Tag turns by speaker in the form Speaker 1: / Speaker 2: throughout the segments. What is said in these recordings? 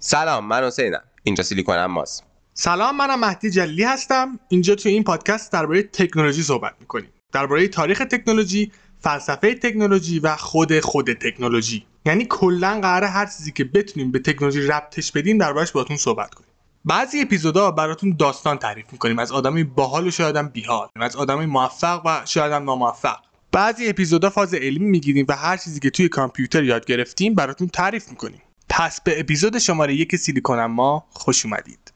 Speaker 1: سلام من حسینم. اینجا سیلیکون ماست
Speaker 2: سلام منم مهدی جلی هستم. اینجا توی این پادکست درباره تکنولوژی صحبت می‌کنیم. درباره تاریخ تکنولوژی فلسفه تکنولوژی و خود خود تکنولوژی. یعنی کلا قرار هر چیزی که بتونیم به تکنولوژی ربطش بدیم دربارش باهاتون صحبت کنیم. بعضی اپیزودا براتون داستان تعریف می‌کنیم. از آدمی باحال و شاید هم بیحال. از آدمی موفق و شاید هم ناموفق. بعضی اپیزودا فاز علمی می‌گیریم و هر چیزی که توی کامپیوتر یاد گرفتیم براتون تعریف می‌کنیم. پس به اپیزود شماره یک سیلیکون ما خوش اومدید.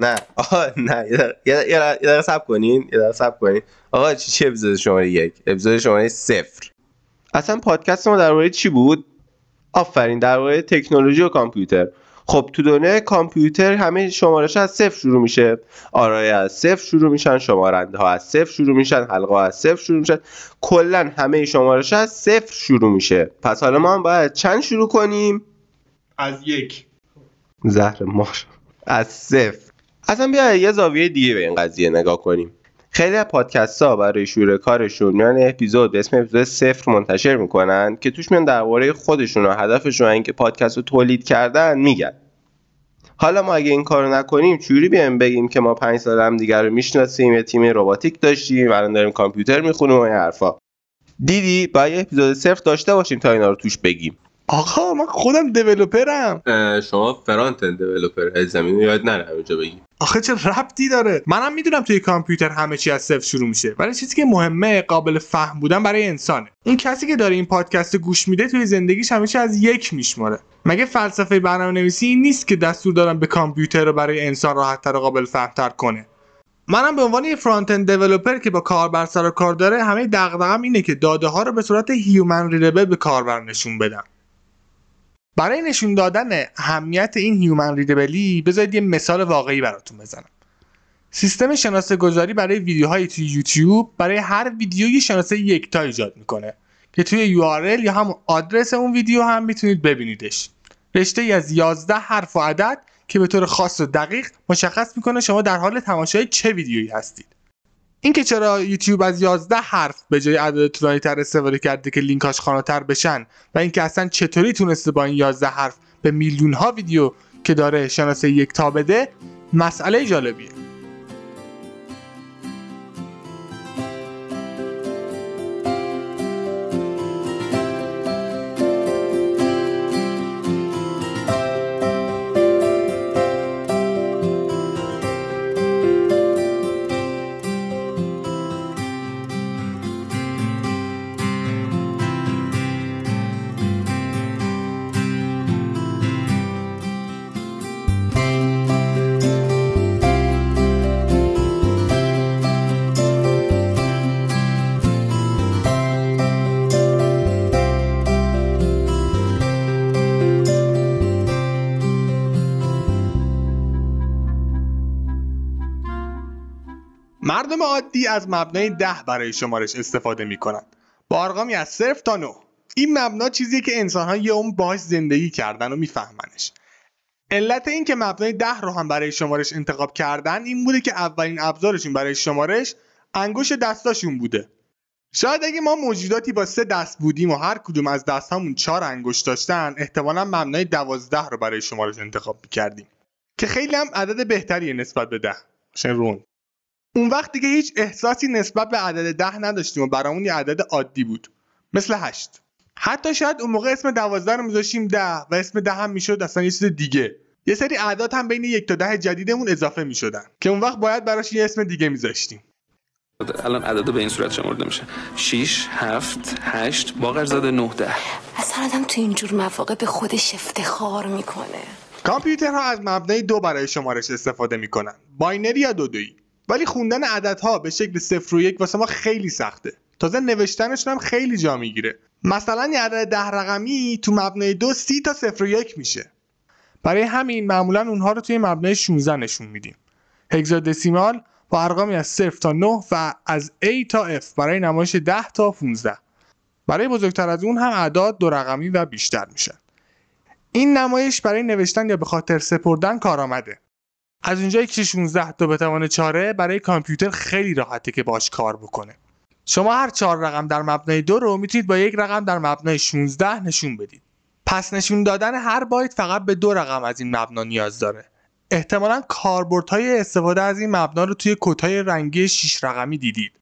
Speaker 1: نه آقا نه. یه دقیقه- صبر کنین یه دقیقه صبر کنین. آقا چی چه اپیزود شماره یک؟ اپیزود شماره صفر. اصلا پادکست ما درباره چی بود؟ آفرین درباره تکنولوژی و کامپیوتر. خب تو دنیای کامپیوتر همه شمارش از صفر شروع میشه. آرای از صفر شروع میشن شمارنده ها از صفر شروع میشن حلقه ها از صفر شروع میشن. کلا همه شمارش از صفر شروع میشه. پس حالا ما هم باید چند شروع کنیم؟
Speaker 2: از یک.
Speaker 1: زهر مار از صفر. اصلا بیا یه زاویه دیگه به این قضیه نگاه کنیم. خیلی از پادکست ها برای شروع کارشون میان اپیزود به اسم اپیزود صفر منتشر می‌کنن که توش میان درباره خودشون و هدفشون اینکه پادکست رو تولید کردن میگن. حالا ما اگه این کارو نکنیم چوری بیایم بگیم که ما پنج سال هم دیگر رو می‌شناسیم یه تیم رباتیک داشتیم الان داریم کامپیوتر می‌خونیم و این حرفا. دیدی؟ باید اپیزود صفر داشته باشیم تا اینا رو توش بگیم.
Speaker 2: آقا من خودم دیولوپرم.
Speaker 1: شما فرانت اند دیولپر زمین یاد نره همینجا بگیم.
Speaker 2: آخه چه ربطی داره؟ منم می‌دونم توی کامپیوتر همه چی از صفر شروع میشه ولی چیزی که مهمه قابل فهم بودن برای انسانه. اون کسی که داره این پادکست گوش میده توی زندگیش چی از یک میشماره. مگه فلسفه برنامه نویسی این نیست که دستور دادن به کامپیوتر رو برای انسان راحتتر و قابل فهمتر کنه؟ منم به عنوان یه front-end developer که با کاربر سر و کار داره همه دغدغه‌م اینه که داده ها رو به صورت human readable به کاربر نشون بدم برای نشون دادن اهمیت این هیومن ریدبلی بذارید یه مثال واقعی براتون بزنم. سیستم شناسه گذاری برای ویدیوهای توی یوتیوب برای هر ویدیو یه شناسه یکتا ایجاد می‌کنه که توی URL یا هم آدرس اون ویدیو هم می‌تونید ببینیدش. رشته ای از 11 حرف و عدد که به طور خاص و دقیق مشخص می‌کنه شما در حال تماشای چه ویدیویی هستید. اینکه چرا یوتیوب از 11 حرف به جای عدد طولانی تر استفاده کرده که لینکاش خاناتر بشن و اینکه اصلا چطوری تونسته با این 11 حرف به میلیون ها ویدیو که داره شناسه یک تا بده مسئله جالبیه. مردم عادی از مبنای ده برای شمارش استفاده می‌کنن. با ارقامی از صفر تا 9 این مبنا چیزیه که انسان یه عمر باهاش زندگی کردن و میفهمنش. علت این که مبنای ده رو هم برای شمارش انتخاب کردن این بوده که اولین ابزارشون برای شمارش انگشت دستاشون بوده. شاید اگه ما موجوداتی با سه دست بودیم و هر کدوم از دستامون چهار انگشت داشتن احتمالا مبنای دوازده رو برای شمارش انتخاب می‌کردیم. که خیلی هم عدد بهتریه نسبت به ده. روند اون وقت دیگه هیچ احساسی نسبت به عدد ده نداشتیم و برامون یه عدد عادی بود. مثل هشت. حتی شاید اون موقع اسم دوازده رو میذاشتیم ده و اسم ده هم می‌شد اصلا یه چیز دیگه. یه سری اعداد هم بین یک تا ده جدیدمون اضافه می‌شدن. که اون وقت باید براش یه اسم دیگه میذاشتیم.
Speaker 3: الان عدد به این صورت شمرده میشه. 6 7 8 باقر زده 9 10
Speaker 4: اصلا آدم تو اینجور مواقع به خودش افتخار می‌کنه.
Speaker 2: کامپیوترها از مبنای دو برای شمارش استفاده می‌کنن. binary یا دودویی ولی خوندن عددها به شکل صفر و یک واسه ما خیلی سخته. تازه نوشتنشون هم خیلی جا می‌گیره. مثلا یه عدد ده رقمی تو مبنای دو سی تا صفر و یک میشه. برای همین معمولا اونها رو توی مبنای 16 نشون میدیم. hexadecimal با ارقامی از 0 تا 9 و از A تا F برای نمایش 10 تا 15 برای بزرگتر از اون هم اعداد دو رقمی و بیشتر میشن. این نمایش برای نوشتن یا به خاطر سپردن کارآمده از اونجایی که 16 تا به توان چاره برای کامپیوتر خیلی راحته که باش کار بکنه. شما هر چهار رقم در مبنای دو رو می‌تونید با یک رقم در مبنای 16 نشون بدید. پس نشون دادن هر بایت فقط به دو رقم از این مبنا نیاز داره. احتمالا کاربردهای استفاده از این مبنا رو توی کدهای رنگی 6 رقمی دیدید.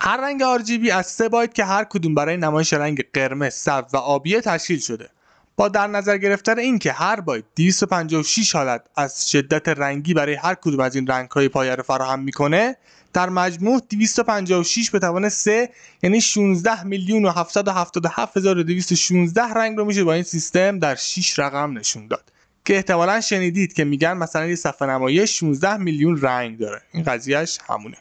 Speaker 2: هر رنگ RGB از 3 بایت که هر کدوم برای نمایش رنگ قرمز، سبز و آبی تشکیل شده. با در نظر گرفتن اینکه هر بایت 256 حالت از شدت رنگی برای هر کدوم از این رنگ‌های پایه رو فراهم می‌کنه در مجموع 256 به توان 3 یعنی 16 میلیون و 777216 رنگ رو میشه با این سیستم در 6 رقم نشون داد. که احتمالا شنیدید که میگن مثلا یه صفحه نمایش 16 میلیون رنگ داره. این قضیهش همونه.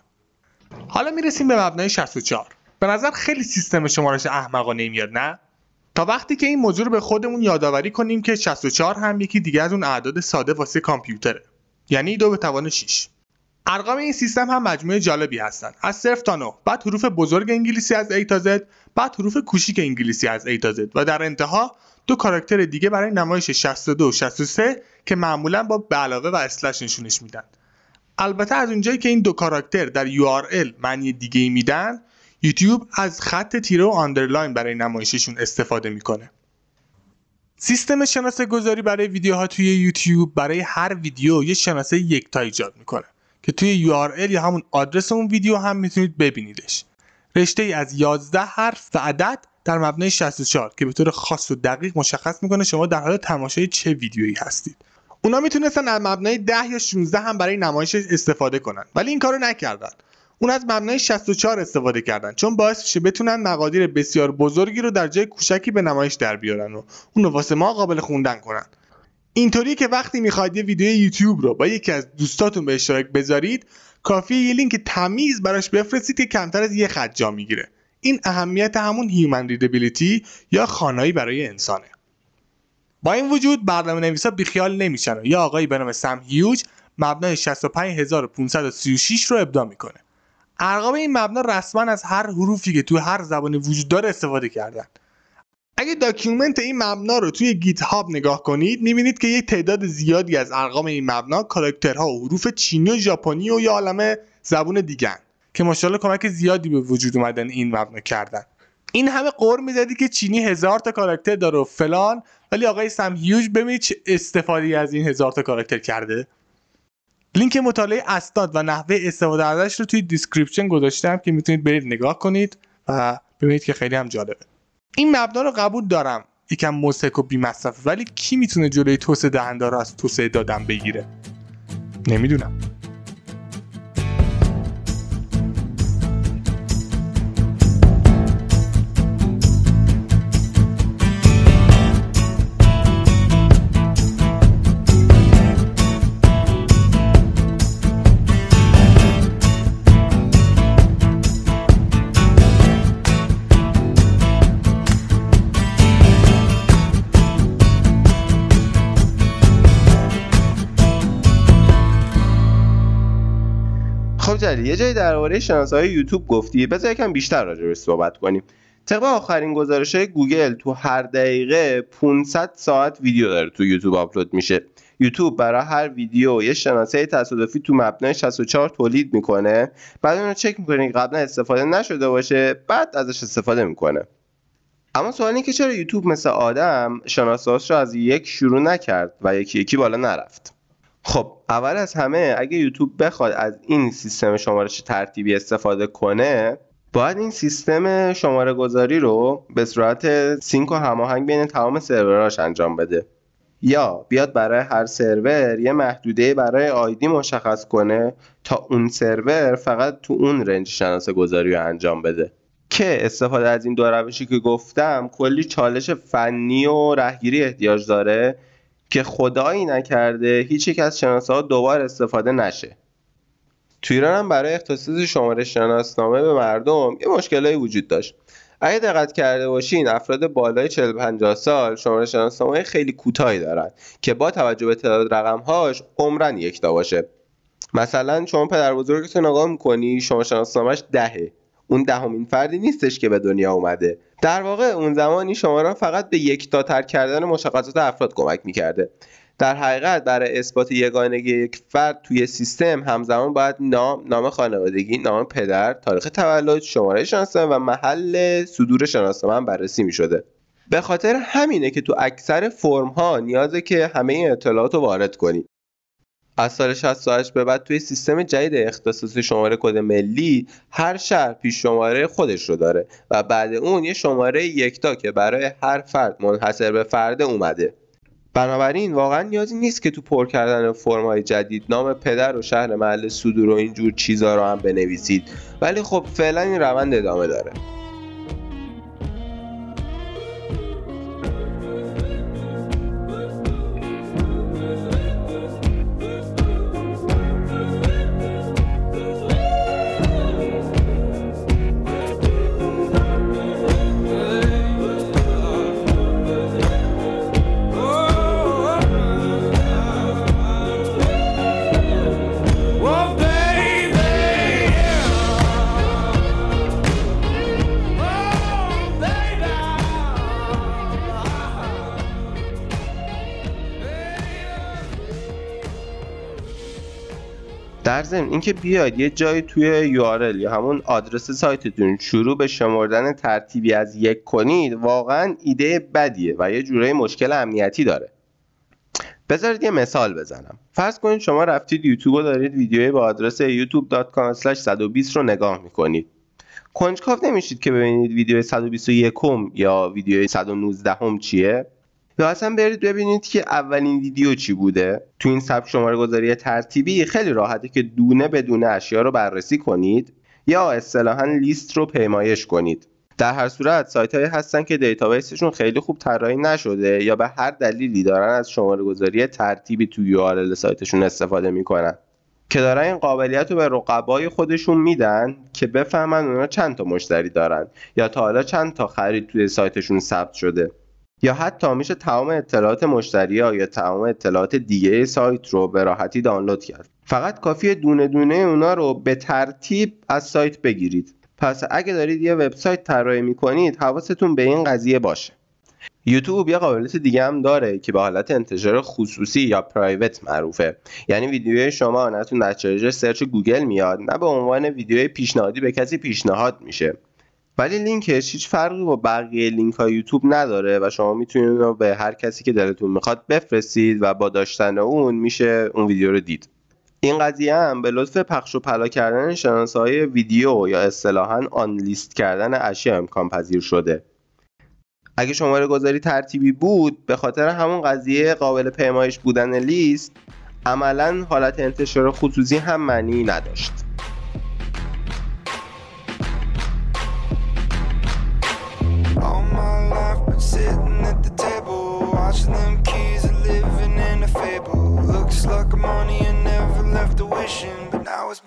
Speaker 2: حالا می‌رسیم به مبنای 64 به نظر خیلی سیستم شمارش احمقانه میاد نه؟ تا وقتی که این موضوع رو به خودمون یادآوری کنیم که 64 هم یکی دیگه از اون اعداد ساده واسه کامپیوتره. یعنی دو به توان 6 ارقام این سیستم هم مجموعه جالبی هستن. از 0 تا 9 بعد حروف بزرگ انگلیسی از A تا Z. بعد حروف کوچیک انگلیسی از A تا Z. و در انتها دو کاراکتر دیگه برای نمایش 62 و 63 که معمولا با به علاوه و اسلش نشونش میدن. البته از اونجایی که این دو کاراکتر در URL معنی دیگه ای میدن یوتیوب از خط تیره و آندرلاین برای نمایششون استفاده می‌کنه. سیستم شناسه گذاری برای ویدیوها توی یوتیوب برای هر ویدیو یه شناسه یکتا ایجاد می‌کنه که توی URL یا همون آدرس اون ویدیو هم می‌تونید ببینیدش. رشته ای از 11 حرف و عدد در مبنای 64 که به طور خاص و دقیق مشخص می‌کنه شما در حال تماشای چه ویدیویی هستید. اونا می‌تونستن از مبنای 10 یا 16 هم برای نمایش استفاده کنن ولی این کارو نکردن. اون از مبنای 64 استفاده کردن چون باعث میشه بتونن مقادیر بسیار بزرگی رو در جای کوچکی به نمایش در بیارن و اون رو واسه ما قابل خوندن کنن. اینطوری که وقتی می‌خواید یه ویدیو یوتیوب رو با یکی از دوستاتون به اشتراک بذارید کافیه یه لینک تمیز براش بفرستید که کمتر از یه خط جا می‌گیره. این اهمیت همون human readability یا خوانایی برای انسانه. با این وجود برنامه نویسا بیخیال نمیشن و یه آقایی به نام Sam Hughes مبنای 65536 رو ابداع می‌کنه. ارقام این مبنا رسما از هر حروفی که تو هر زبانی وجود داره استفاده کردن. اگه document این مبنا رو توی GitHub نگاه کنید می‌بینید که یک تعداد زیادی از ارقام این مبنا کاراکترها و حروف چینی و ژاپنی و یه عالم زبون دیگن که ماشاءالله کمک زیادی به وجود اومدن این مبنا کردن. این همه غر می‌زدی که چینی هزار تا کاراکتر داره و فلان ولی آقای Sam Hughes ببینید چه استفاده از این هزار تا کاراکتر کرده. لینک مطالعه اسناد و نحوه استفاده ازش رو توی description گذاشتم که می‌تونید برید نگاه کنید و ببینید که خیلی هم جالبه. این مبنا رو قبول دارم. یکم موسک و بی ولی کی می‌تونه جلوی توسعه دهنده رو از توسعه دادن بگیره؟ نمی‌دونم.
Speaker 1: یه جایی درباره شناسایی یوتیوب گفتی. بذار یکم بیشتر راجع صحبت کنیم. طبق آخرین گزارش های گوگل تو هر دقیقه 500 ساعت ویدیو داره تو یوتیوب آپلود میشه. یوتیوب برای هر ویدیو یه شناسه تصادفی تو مبنای 64 تولید می‌کنه. بعد اون رو چک می‌کنه که قبلا استفاده نشده باشه بعد ازش استفاده می‌کنه. اما سوال اینه که چرا یوتیوب مثل آدم شناسهاش رو از یک شروع نکرد و یکی یکی بالا نرفت؟ خب اول از همه اگه یوتیوب بخواد از این سیستم شمارش ترتیبی استفاده کنه باید این سیستم شماره گذاری رو به صورت سینک و هماهنگ بین تمام سروراش انجام بده. یا بیاد برای هر سرور یه محدوده برای آیدی مشخص کنه تا اون سرور فقط تو اون رنج شناسه گذاری رو انجام بده. که استفاده از این دو روشی که گفتم کلی چالش فنی و رهگیری احتیاج داره. که خدایی نکرده هیچ یک از شناسه ها دوبار استفاده نشه. تو ایران هم برای اختصاص شماره شناسنامه به مردم یه مشکلایی وجود داشت. اگه دقت کرده باشین افراد بالای 40 50 سال شماره شناسنامه خیلی کوتاهی دارن که با توجه به تعداد رقمهاش عمرن یکتا باشه. مثلا شما پدر بزرگتون نگاه می‌کنی شما شناسنامهش دهه. اون دهمین فردی نیستش که به دنیا اومده. در واقع اون زمان این شماره فقط به یک تر کردن مشخصات افراد کمک می‌کرده در حقیقت برای اثبات یگانگی یک فرد توی سیستم همزمان باید نام، نام خانوادگی، نام پدر، تاریخ تولد، شماره شناسنامه و محل صدور شناسنامه هم بررسی می شده. به خاطر همینه که تو اکثر فرم ها نیازه که همه این اطلاعات رو وارد کنی. از سال 68 به بعد توی سیستم جدید اختصاص شماره کد ملی هر شهر پیش شماره خودش رو داره و بعد اون یه شماره یکتا که برای هر فرد منحصر به فرد اومده. بنابراین واقعا نیازی نیست که تو پر کردن فرمای جدید نام پدر و شهر محل صدور و اینجور چیزا رو هم بنویسید ولی خب فعلا این روند ادامه داره در ضمن اینکه بیاید یه جایی توی URL یا همون آدرس سایتتون شروع به شمردن ترتیبی از یک کنید واقعا ایده بدیه و یه جورایی مشکل امنیتی داره. بذارید یه مثال بزنم. فرض کنید شما رفتید یوتیوب و دارید ویدیوی با آدرس youtube.com 120 رو نگاه می‌کنید. کنجکاو نمیشید که ببینید ویدیو 121 یا ویدیو 119 هم چیه؟ یا اصلا برید ببینید که اولین ویدیو چی بوده؟ تو این سبک شماره گذاری ترتیبی خیلی راحته که دونه بدونه اشیا رو بررسی کنید یا اصطلاحا لیست رو پیمایش کنید. در هر صورت سایت هایی هستن که دیتابیسشون خیلی خوب طراحی نشده یا به هر دلیلی دارن از شماره گذاری ترتیبی تو URL سایتشون استفاده می‌کنن. که دارن این قابلیت رو به رقبای خودشون میدن که بفهمن اونا چند تا مشتری دارن یا تا حالا چند تا خرید توی سایتشون ثبت شده. یا حتی میشه تمام اطلاعات مشتری ها یا تمام اطلاعات دیگه سایت رو به راحتی دانلود کرد. فقط کافیه دونه دونه اونا رو به ترتیب از سایت بگیرید. پس اگه دارید یه وبسایت طراحی می‌کنید حواستون به این قضیه باشه. یوتیوب یه قابلیت دیگه هم داره که به حالت انتشار خصوصی یا private معروفه. یعنی ویدیوی شما نه تو نتایج search گوگل میاد نه به عنوان ویدیوی پیشنهادی به کسی پیشنهاد میشه. ولی لینکش هیچ فرقی با بقیه لینک های یوتیوب نداره و شما می‌تونید اون رو به هر کسی که دلتون می‌خواد بفرستید و با داشتن اون میشه اون ویدیو رو دید. این قضیه هم به لطف پخش و پلا کردن شناسه های ویدیو یا اصطلاحا unlist کردن اشیا امکان پذیر شده. اگه شماره گذاری ترتیبی بود به خاطر همون قضیه قابل پیمایش بودن لیست عملا حالت انتشار خصوصی هم معنی نداشت.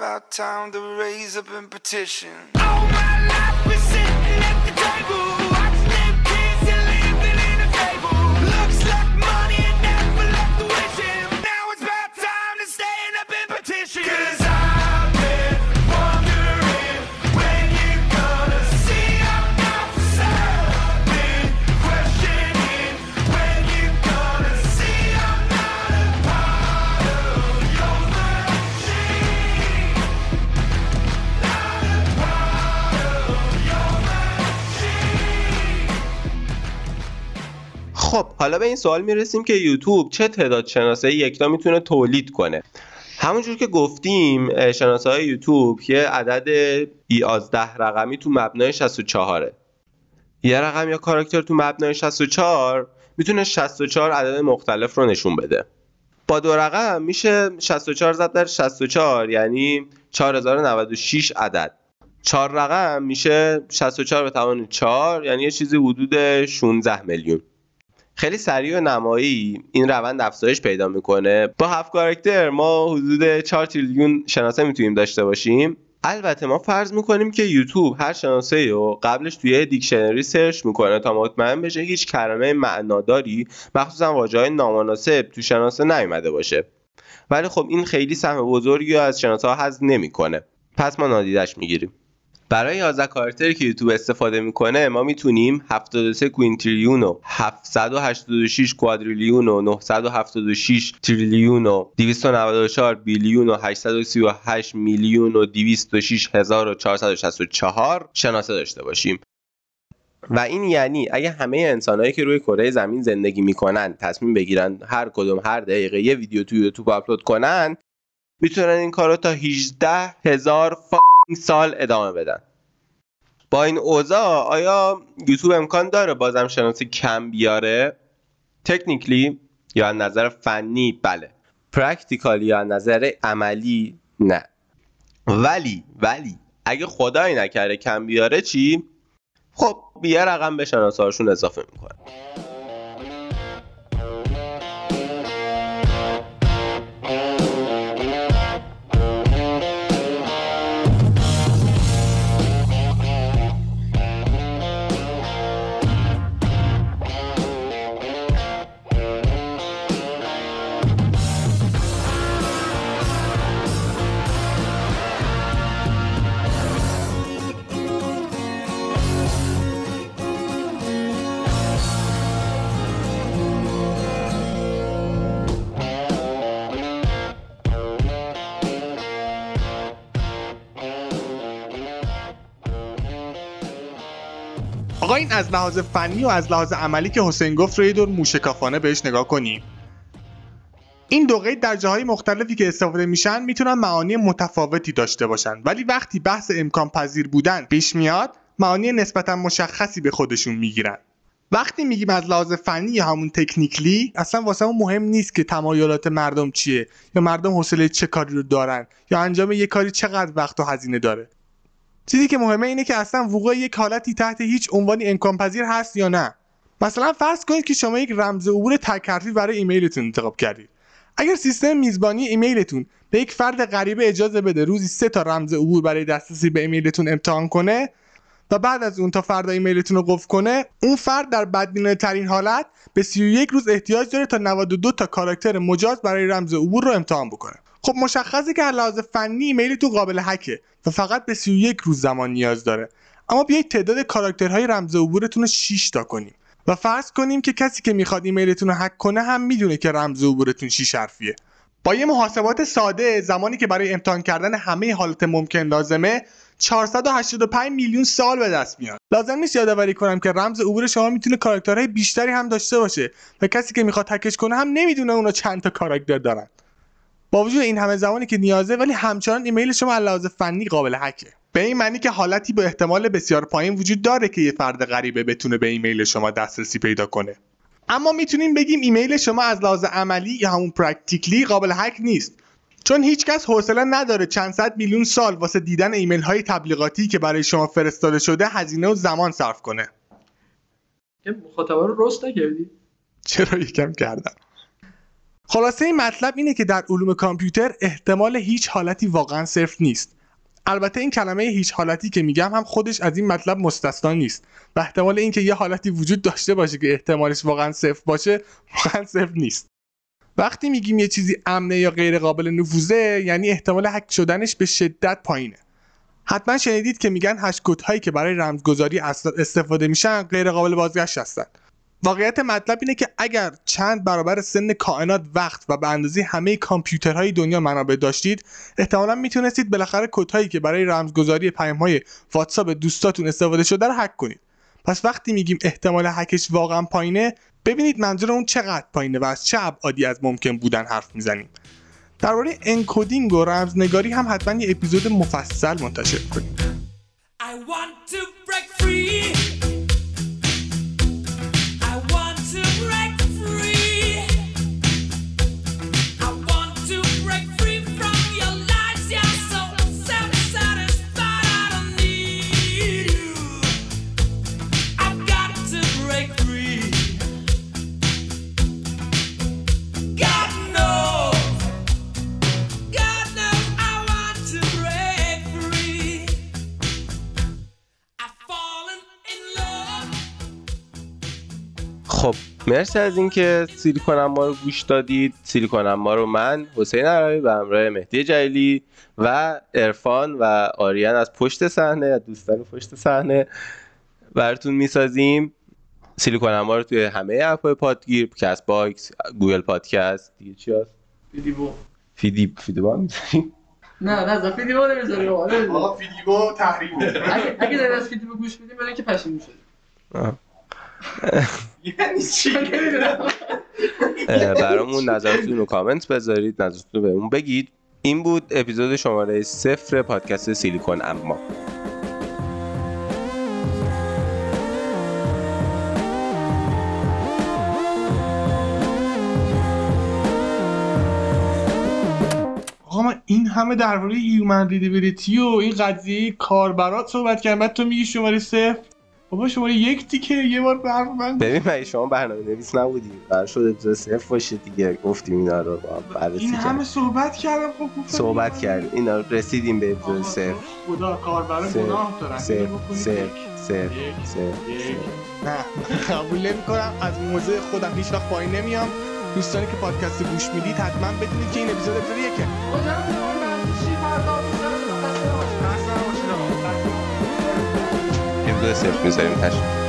Speaker 5: About time to raise up and petition. Oh,
Speaker 1: All حالا به این سوال می‌رسیم که یوتیوب چه تعداد شناسه یکتا می‌تونه تولید کنه. همونجور که گفتیم شناسه های یوتیوب یه عدد 11 رقمی تو مبنای 64 یه رقم یا کاراکتر تو مبنای 64 می‌تونه 64 عدد مختلف رو نشون بده. با دو رقم میشه 64 ضرب در 64 یعنی 4096 عدد. چهار رقم میشه 64 به توان 4 یعنی یه چیزی حدود 16 میلیون. خیلی سریع و نمایی این روند افزایش پیدا می‌کنه. با هفت کاراکتر ما حدود 4 تریلیون شناسه می‌تونیم داشته باشیم. البته ما فرض می‌کنیم که یوتیوب هر شناسه رو قبلش توی دیکشنری search می‌کنه تا مطمئن بشه هیچ کلمه معناداری مخصوصا های نامناسب تو شناسه نیومده باشه. ولی خب این خیلی سهم بزرگی از شناسه ها نمی‌کنه. پس ما نادیدش می‌گیریم. برای 11 کاراکتری که یوتیوب استفاده می‌کنه ما می‌تونیم 73 کوینتریلیون و 786 کوادریلیون و 976 تریلیون و 294 بیلیون و 838 میلیون و 206 هزار و 464 شناسه داشته باشیم. و این یعنی اگه همه انسانهایی که روی کره زمین زندگی می‌کنن تصمیم بگیرن هر کدوم هر دقیقه یه ویدیو توی یوتیوب آپلود کنن می‌تونن این کارو تا 18 هزار سال ادامه بدن. با این اوضاع آیا یوتیوب امکان داره بازم شناسی کم بیاره؟ تکنیکلی یا از نظر فنی؟ بله. پرکتیکالی یا از نظر عملی؟ نه. ولی ولی اگه خدایی نکرده کم بیاره چی؟ خب یه رقم به شناسهاشون اضافه می‌کنه.
Speaker 2: آقا این از لحاظ فنی و از لحاظ عملی که حسین گفت رو یه دور موشکافانه بهش نگاه کنیم این دو قید در جاهای مختلفی که استفاده میشن می‌تونن معانی متفاوتی داشته باشن. ولی وقتی بحث امکان پذیر بودن پیش میاد معانی نسبتا مشخصی به خودشون می‌گیرن. وقتی میگیم از لحاظ فنی یا همون تکنیکلی اصلا واسه اون مهم نیست که تمایلات مردم چیه یا مردم حوصله چه کاری رو دارن یا انجام یه کاری چقدر وقت و هزینه داره. چیزی که مهمه اینه که اصلا وقوع یک حالتی تحت هیچ عنوانی امکان پذیر هست یا نه. مثلا فرض کنید که شما یک رمز عبور تک حرفی برای ایمیلتون انتخاب کردید. اگر سیستم میزبانی ایمیلتون به یک فرد غریبه اجازه بده روزی سه تا رمز عبور برای دسترسی به ایمیلتون امتحان کنه و بعد از اون تا فردا ایمیلتون رو قفل کنه اون فرد در بدبینانه ترین حالت به 31 روز احتیاج داره تا 92 تا کاراکتر مجاز برای رمز عبور رو امتحان بکنه. خب مشخصه که لحاظ فنی ایمیلتون قابل هکه و فقط به 31 روز زمان نیاز داره. اما بیایید تعداد کاراکترهای رمز عبورتون رو 6 تا کنیم. و فرض کنیم که کسی که می‌خواد ایمیلتون رو هک کنه هم می‌دونه که رمز عبورتون 6 حرفیه. با یه محاسبات ساده زمانی که برای امتحان کردن همه حالت ممکن لازمه 485 میلیون سال به دست میاد. لازم نیست یادآوری کنم که رمز عبور شما می‌تونه کاراکترهای بیشتری هم داشته باشه و کسی که می‌خواد هکش کنه هم نمی‌دونه اونا چند تا کاراکتر دارن. با وجود این همه زمانی که نیازه ولی همچنان ایمیل شما از لحاظ فنی قابل هکه به این معنی که حالتی با احتمال بسیار پایین وجود داره که یه فرد غریبه بتونه به ایمیل شما دسترسی پیدا کنه. اما می‌تونیم بگیم ایمیل شما از لحاظ عملی یا همون practically قابل هک نیست. چون هیچکس حوصله نداره چند صد میلیون سال واسه دیدن ایمیل های تبلیغاتی که برای شما فرستاده شده هزینه و زمان صرف کنه.
Speaker 6: مخاطبه رو رست نکردی.
Speaker 2: چرا یکم کردم؟ خلاصه این مطلب اینه که در علوم کامپیوتر احتمال هیچ حالتی واقعا صرف نیست. البته این کلمه هیچ حالتی که میگم هم خودش از این مطلب مستثنا نیست. و احتمال اینکه یه حالتی وجود داشته باشه که احتمالش واقعا صفر باشه واقعا صفر نیست. وقتی میگیم یه چیزی امنه یا غیر قابل نفوذه یعنی احتمال هک شدنش به شدت پایینه. حتما شنیدید که میگن هش کد هایی که برای رمزگذاری استفاده میشن غیر قابل بازگشت هستن. واقعیت مطلب اینه که اگر چند برابر سن کائنات وقت و به اندازه همه کامپیوترهای دنیا منابع داشتید احتمالا می‌تونستید بالاخره کدهایی که برای رمزگذاری پیامهای واتساپ دوستاتون استفاده شده رو هک کنید. پس وقتی میگیم احتمال هکش واقعا پایینه ببینید منظور اون چقدر پایینه و از چه ابعادی از ممکن بودن حرف می‌زنیم. درباره انکودینگ و رمزنگاری هم حتما یه اپیزود مفصل منتشر کنیم.
Speaker 7: I want to break free.
Speaker 1: مرسی از اینکه سیلیکون اما رو گوش دادید. سیلیکون اما رو من حسین عربی به همراه مهدی جلیلی و عرفان و آریان از پشت صحنه از دوستان پشت صحنه براتون می‌سازیم. سیلیکون اما رو توی همه اپ‌های پادگیر کست باکس گوگل پادکست. دیگه چی هست؟
Speaker 6: فیدیبو.
Speaker 1: فیدی فیدیبو هم می‌ذاریم؟
Speaker 6: نه نه فیدیبو نمی‌ذاری. آره.
Speaker 2: آقا فیدیبو تحریم
Speaker 6: اگه اگه از فیدیبو گوش میدیم برای اینکه پشیمون شدید
Speaker 1: آه.
Speaker 2: یعنی چی؟
Speaker 1: برامون نظرتون رو کامنت بذارید نظرتون رو بهمون بگید. این بود اپیزود شماره صفر پادکست سیلیکون اما.
Speaker 2: این همه درباره هیومن ریدیبیلیتی و این قضیه کاربرات صحبت کردم. بعد تو میگی شماره صفر؟ بابا شماره یک دیگه یه بار به حرف من.
Speaker 1: ببین مگه شما برنامه نویس نبودی؟ قرار شد اپیزود صفر باشه دیگه. گفتیم اینا رو با هم بررسی
Speaker 2: این همه صحبت کردم خب گفتم
Speaker 1: صحبت کردیم. اینا رو رسیدیم به اپیزود
Speaker 2: آقا،
Speaker 1: صفر.
Speaker 2: خدا کاربرا
Speaker 1: صفر
Speaker 2: گناه دارن.
Speaker 1: صفر صفر. صفر.
Speaker 2: نه قبول نمی کنم از موضع خودم هیچ وقت پایین نمیام. دوستانی که پادکست گوش می‌دید حتما بدونید که این اپیزود اپیزود یکه.
Speaker 1: اپیزود صفر می‌ذاریم تشریف